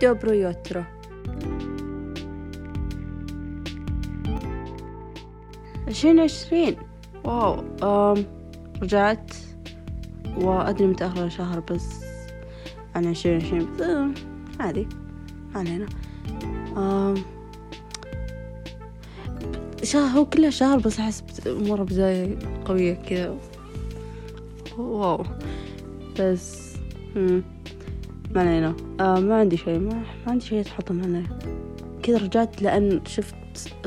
Доброе утро عشرين عشرين wow um رجعت وأدري متأخرة شهر بس عن عشرين عشرين بس عادي علينا um شهر هو كله شهر بس أحس مرة بداية قوية كذا wow بس مم. ما علينا. آه ما عندي شيء. ما, ما عندي شيء أتحطم عنه كذا رجعت لأن شفت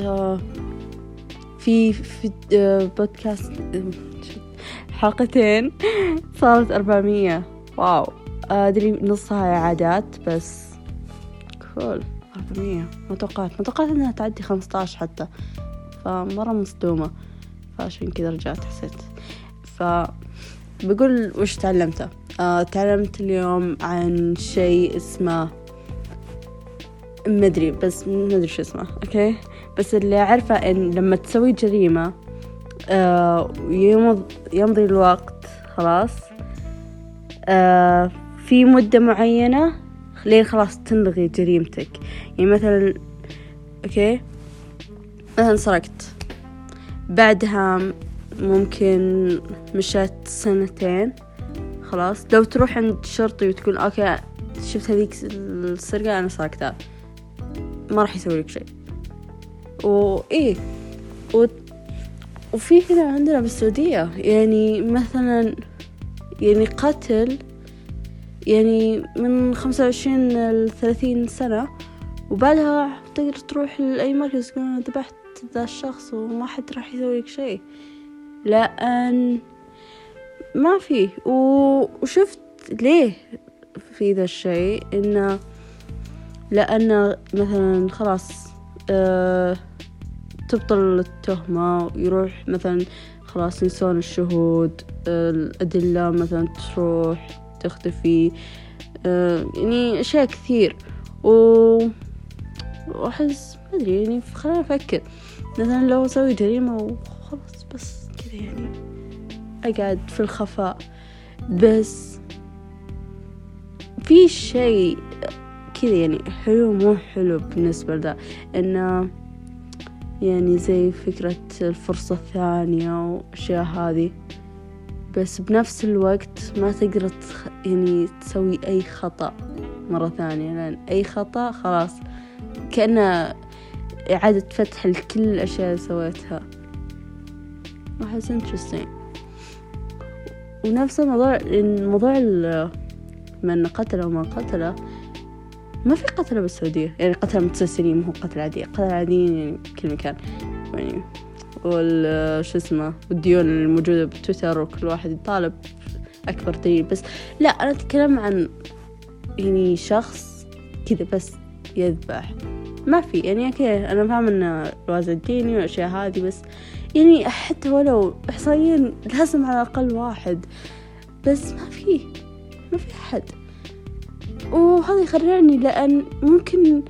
آه في في آه بودكاست آه، حلقتين. صارت أربعمية. واو. آه، أدري نصها إعادات بس كول أربعمية. ما توقعت ما توقعت إنها تعدي خمسطاش حتى. فمرة مصدومة. فعشان كذا رجعت حسيت. ف بقول وش تعلمته؟ تعلمت اليوم عن شيء اسمه مدري بس مدري شو اسمه أوكي؟ بس اللي أعرفه إن لما تسوي جريمة آه يمض يمضي الوقت خلاص آه في مدة معينة لين خلاص تنلغي جريمتك؟ يعني مثلا Okay؟ مثلا سرقت. بعدها ممكن مشت سنتين. خلاص. لو تروح عند شرطي وتقول okay شفت هذيك السرقة أنا سرقتها. ما راح يسوي لك شيء. وايه و... وفي هنا عندنا بالسعودية يعني مثلا يعني قتل يعني من خمسة وعشرين لثلاثين سنة وبعدها تقدر تروح لأي مركز تقول أنا ذبحت ذا الشخص وما حد راح يسوي لك شيء. لأن ما في. وشفت ليه في ذا الشيء؟ إنه لأن مثلا خلاص آه تبطل التهمة ويروح مثلا خلاص ينسون الشهود آه، الأدلة مثلا تروح تختفي آه، يعني أشياء كثير. و وأحس ما أدري يعني خليني أفكر مثلا لو أسوي جريمة وخلاص بس كذا يعني. أقعد في الخفاء. بس في شيء كذا يعني حلو مو حلو بالنسبة لذا إنه يعني زي فكرة الفرصة الثانية وأشياء هذه. بس بنفس الوقت ما تقدر. يعني تسوي أي خطأ مرة ثانية لأن أي خطأ خلاص كأنه إعادة فتح لكل الأشياء اللي سويتها. أحس interesting. ونفس الموضوع ال- من قتل وما قتلة ما في قتلة بالسعودية. يعني قتلة متسلسلين مو قتلة عادية. قتلة عاديين يعني بكل مكان. يعني وال شو اسمه والديون الموجودة بتويتر وكل واحد يطالب أكبر دليل. بس لا أنا أتكلم عن يعني شخص كذا بس يذبح. ما في. يعني أوكي أنا فاهم إن الوازع الديني والأشياء هذه بس يعني حتى ولو احصائيا لازم على الأقل واحد بس ما في ما في أحد. وهذا يخرعني لأن ممكن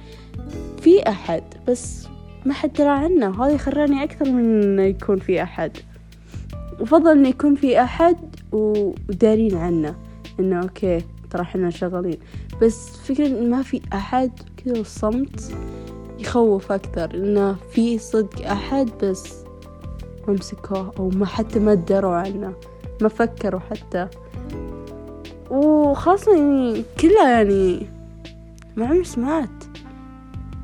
في أحد بس ما حد درى عنه. وهذا يخرعني أكثر من إنه يكون في أحد. وفضل إنه يكون في أحد و- ودارين عنه إنه أوكي ترى إحنا شغالين. بس فكرة إن ما في أحد كذا الصمت يخوف أكثر. إنه في صدق أحد بس ما مسكوه أو ما حتى ما دروا عنه ما فكروا حتى. وخاصة يعني كلها يعني ما عمري سمعت.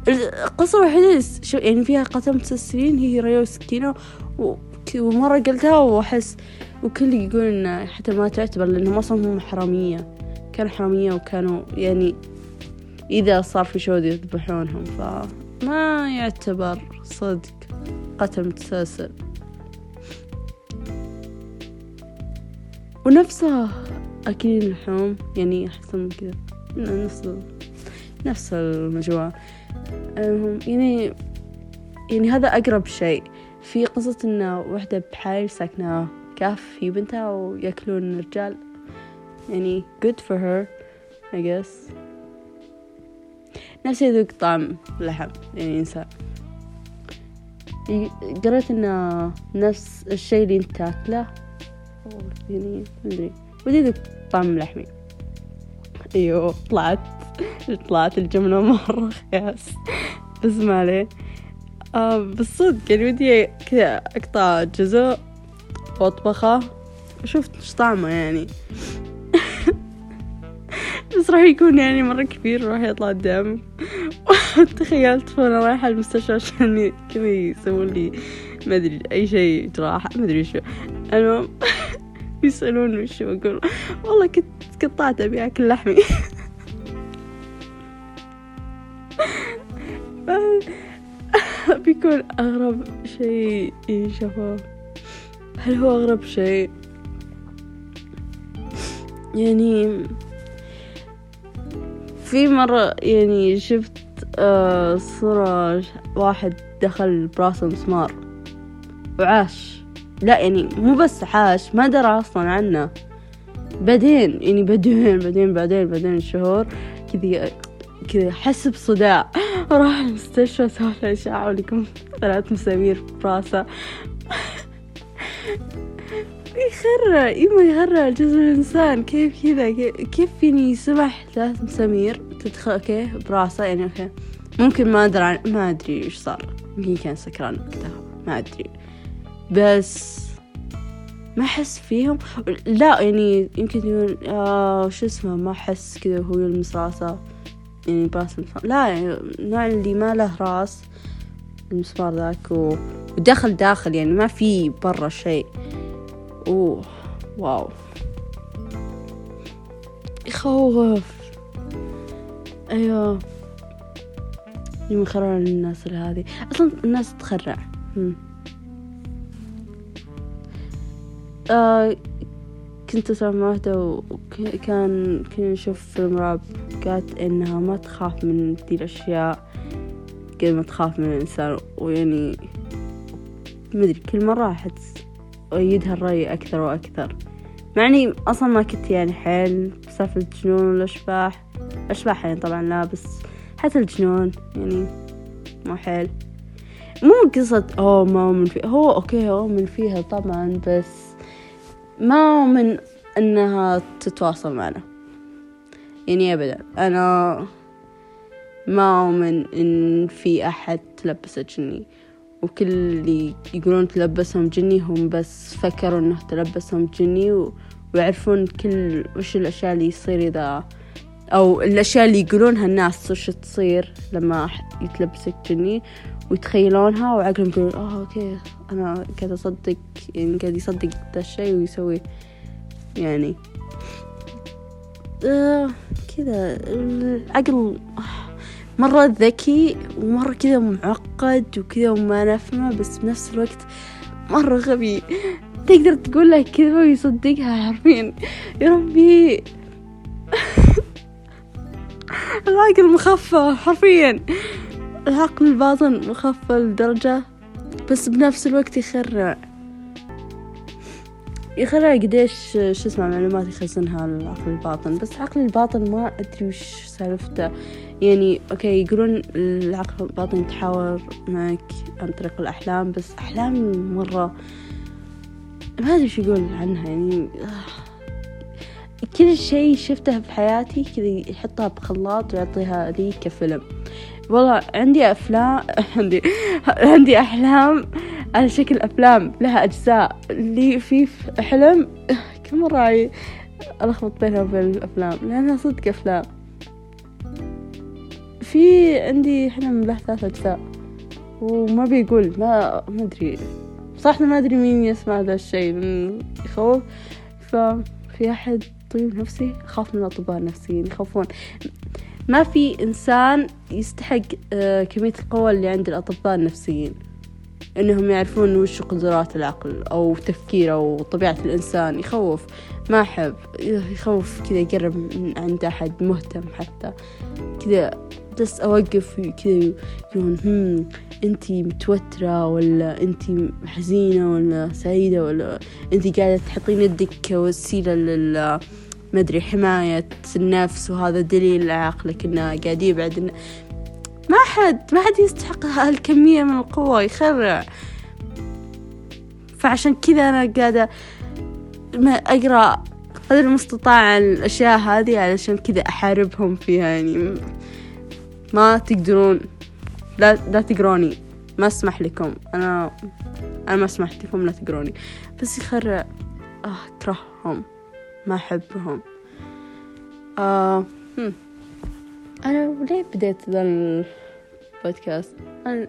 القصة الوحيدة شو يعني فيها قتل متسلسلين هي ريا وسكينة ومرة قلتها وأحس وكل يقول إن حتى ما تعتبر لأنهم أصلا هم حرامية. كانوا حرامية وكانوا يعني إذا صار في شهود يذبحونهم فما يعتبر صدق قتل متسلسل. ونفسه أكلين اللحوم يعني أحسن كذا نفس نفس المجموعة. يعني يعني هذا أقرب شيء. في قصة إن وحدة بحايل ساكنة كهف في بنتها ويأكلون الرجال. يعني good for her I guess. نفسي يذوق طعم اللحم يعني إنسان ي- قريت إنه نفس الشيء اللي أنت تاكله يعني مدري ودي يذوق طعم لحمي. أيوه طلعت. طلعت الجملة مرة خياس. بس ما عليه. آه بالصدق يعني ودي كذا أقطع جزء وأطبخه. وشفت إيش طعمه يعني. بس راح يكون يعني مرة كبير راح يطلع الدم تخيلت وأنا رايحة المستشفى عشان كذا يسوون لي ما أدري أي شيء جراحة ما أدري شو. المهم. يسألون وش أقول والله كنت قطعت أبي أكل لحمي. بيكون أغرب شيء شافوه هل هو أغرب شيء؟ يعني في مرة يعني شفت آه صورة واحد دخل براسه مسمار. وعاش. لا يعني مو بس عاش ما درى أصلا عنه. بعدين يعني بعدين بعدين بعدين بعدين شهور كذي كذا حس بصداع. راح المستشفى سوى له إشعة ولقوا ثلاث مسامير براسه يخرع إما يخرع جسم الإنسان. كيف كذا؟ كيف فيني سمح ثلاث مسامير تدخل okay براسه؟ يعني okay. ممكن ما أدري ما أدري إيش صار. يمكن كان سكران وقتها ما أدري. بس ما أحس فيهم. لا يعني يمكن يقول آه شو اسمه ما أحس كذا وهو يلمس راسه يعني براس لا يعني النوع اللي ما له راس المسمار ذاك و... ودخل داخل يعني ما في برا شيء. أوه واو. يخوف أيوه. يوم يخرعون الناس هذه أصلا الناس تخرع. آه كنت أسمع مع وكان كنا نشوف فيلم رعب. قالت إنها ما تخاف من دي الأشياء قد ما تخاف من الإنسان. ويعني مدري كل مرة أحس أيدها الرأي أكثر وأكثر. مع إني أصلا ما كنت يعني حيل بسالفة الجنون والأشباح أشباح. يعني طبعا لا بس حتى الجنون يعني مو حيل. مو قصة أوه ما أؤمن فيها هو أوكي أؤمن فيها طبعا بس ما أؤمن أنها تتواصل معنا. يعني أبدا. أنا ما أؤمن إن في أحد تلبسه جني. وكل اللي يقولون تلبسهم جني هم بس فكروا إنه تلبسهم جني. ويعرفون كل وش الأشياء اللي يصير إذا أو الأشياء اللي يقولونها الناس وش تصير لما يتلبسك جني. ويتخيلونها وعقلهم يقول آه أوكي أنا قاعد أصدق يعني قاعد يصدق ذا الشيء ويسوي. يعني آه كذا العقل مرة ذكي ومرة كذا معقد وكذا وما نفهمه بس بنفس الوقت مرة غبي. تقدر تقول له كذا ويصدقها حرفيا يا ربي. العقل مخفى حرفيا العقل الباطن مخفى لدرجة بس بنفس الوقت يخرع. يخرع قديش شو اسمه معلومات يخزنها العقل الباطن. بس العقل الباطن ما أدري وش سالفته. يعني أوكي يقولون العقل الباطن يتحاور معك عن طريق الأحلام بس أحلام مرة. ما أدري شو يقول عنها يعني كل شيء شفته في حياتي كذا يحطها بخلاط ويعطيها لي كفيلم. والله عندي أفلام عندي عندي أحلام على شكل أفلام لها أجزاء. اللي في حلم كم مرة ألخبط بينها وبين الأفلام لأنها صدق أفلام. في عندي حلم له ثلاث أجزاء وما بيقول ما ما أدري. صراحة ما أدري مين يسمع هذا الشيء من يخوف. ففي أحد طبيب نفسي؟ أخاف من الأطباء النفسيين يخافون. ما في إنسان يستحق آه، كمية القوة اللي عند الأطباء النفسيين. إنهم يعرفون وش قدرات العقل أو تفكيره وطبيعة الإنسان. يخوف ما أحب. يخوف كذا يقرب من عند أحد مهتم حتى. كذا بس أوقف كذا يقولون هم أنتي متوترة ولا أنتي حزينة ولا سعيدة ولا أنتي قاعدة تحطين يدك كوسيلة لل ما أدري حماية النفس وهذا دليل عقلك إنه قاعد يبعد إنه ما حد ما حد يستحق هالكمية من القوة يخرع. فعشان كذا أنا قاعدة ما أقرأ قدر المستطاع عن الأشياء هذه علشان كذا أحاربهم فيها يعني ما تقدرون لا لا تقروني ما أسمح لكم. أنا أنا ما سمحت لكم لا تقروني. بس يخرع. آه اكرههم ما أحبهم. آه. أنا ليه بديت ذا البودكاست؟ أنا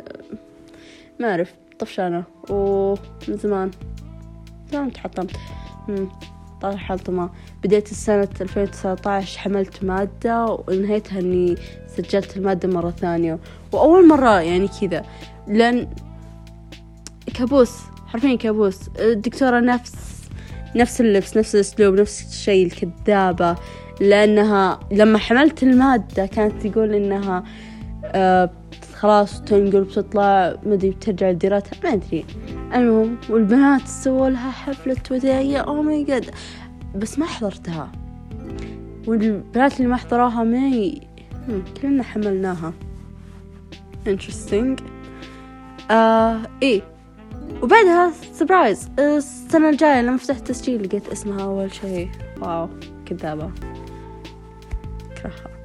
ما أعرف طفشانة ومن زمان. زمان تحطمت طال حلطمة بديت السنة 2019 حملت مادة وانهيتها إني سجلت المادة مرة ثانية. وأول مرة يعني كذا. لأن كابوس حرفيا كابوس. الدكتورة نفس نفس اللبس نفس الأسلوب نفس الشيء الكذابة لأنها لما حملت المادة كانت تقول إنها آه خلاص تنقل بتطلع مدري بترجع لديرتها ما أدري. المهم والبنات سووا لها حفلة وداعية oh my god بس ما حضرتها. والبنات اللي ما حضروها ماي كلنا حملناها. Interesting. آه إيه. وبعدها surprise السنة الجاية لما فتحت تسجيل لقيت اسمها أول شيء. wow كذابة. أكرهها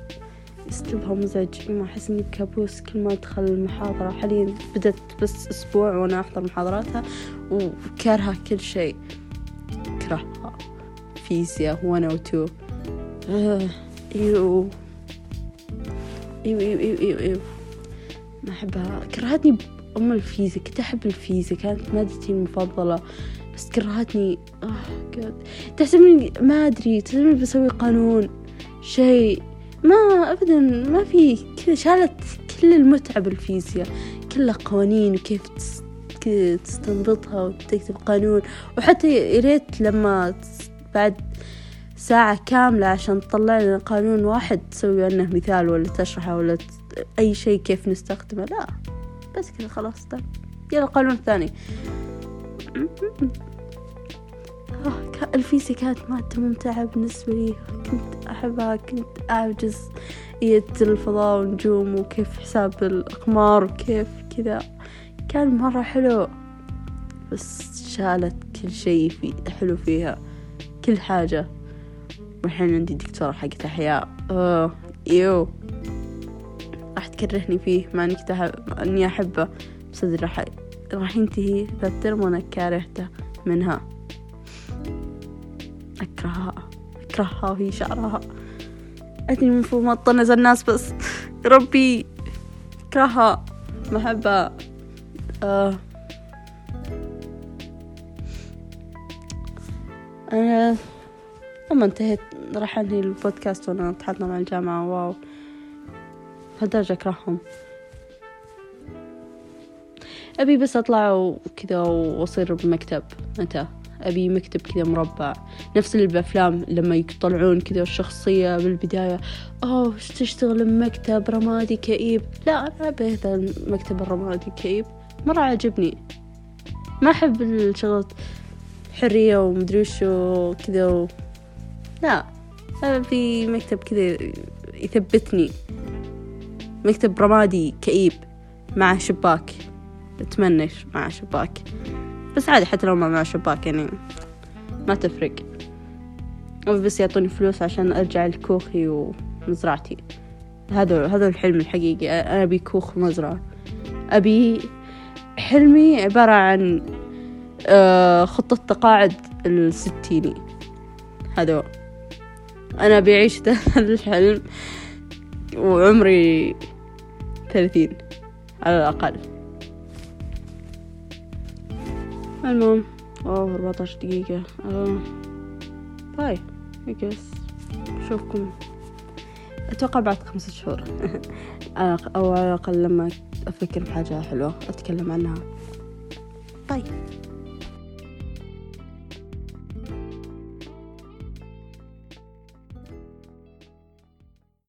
أسلوبها مزعج ما أحس إني بكابوس كل ما أدخل المحاضرة حاليا بدأت بس أسبوع وأنا أحضر محاضراتها وكارهة كل شيء. أكرهها فيزياء 1 و 2 آه إيو إيو إيو, إيو. ما أحبها. كرهتني أم الفيزياء كنت أحب الفيزياء كانت مادتي المفضلة. بس كرهتني آه جاد تحسبني ما أدري تحسبني بسوي قانون شيء. ما أبدا ما في كذا شالت كل المتعة بالفيزياء. كلها قوانين وكيف تستنبطها وتكتب قانون. وحتى يا ريت لما بعد ساعة كاملة عشان تطلع لنا قانون واحد تسوي عنه مثال ولا تشرحه ولا أي شيء كيف نستخدمه. لا. بس كذا خلاص طيب. يلا القانون الثاني. آه الفيزياء كانت مادة ممتعة بالنسبة لي. كنت أحبها كنت أعجز. إيد الفضاء والنجوم وكيف حساب الأقمار وكيف كذا. كان مرة حلو بس شالت كل شيء في حلو فيها. كل حاجة. والحين عندي دكتورة حقت أحياء. أوه يو. راح تكرهني فيه مع إني كنت إني أحبه. بس راح راح ينتهي ذا الترم وأنا كارهته منها. أكرهها. أكرهها وهي شعرها. أدري المفروض ما أطنز الناس بس ربي أكرهها. ما أحبها آه. أنا لما انتهيت راح أنهي البودكاست وأنا أتحدث مع الجامعة. واو. لهالدرجة أكرههم أبي بس أطلع وكذا وأصير بمكتب. متى أبي مكتب كذا مربع. نفس اللي بأفلام لما يطلعون كذا الشخصية بالبداية. أوه تشتغل بمكتب رمادي كئيب؟ لا أنا أبي هذا المكتب الرمادي الكئيب مرة عجبني ما أحب الشغلات حرية ومدري وشو كذا و... لا في مكتب كذا يثبتني. مكتب رمادي كئيب مع شباك. أتمنى مع شباك. بس عادي حتى لو ما مع شباك يعني ما تفرق. بس يعطوني فلوس عشان أرجع لكوخي ومزرعتي. هذا هذا الحلم الحقيقي. أنا أبي كوخ ومزرعة. أبي حلمي عبارة عن آه، خطة تقاعد الستيني. هذا أنا بعيش ده الحلم وعمري ثلاثين على الأقل. المهم أوه أربعتاش دقيقة. آه. باي I أشوفكم أتوقع بعد خمسة شهور. أو على الأقل لما أفكر بحاجة حلوة أتكلم عنها. باي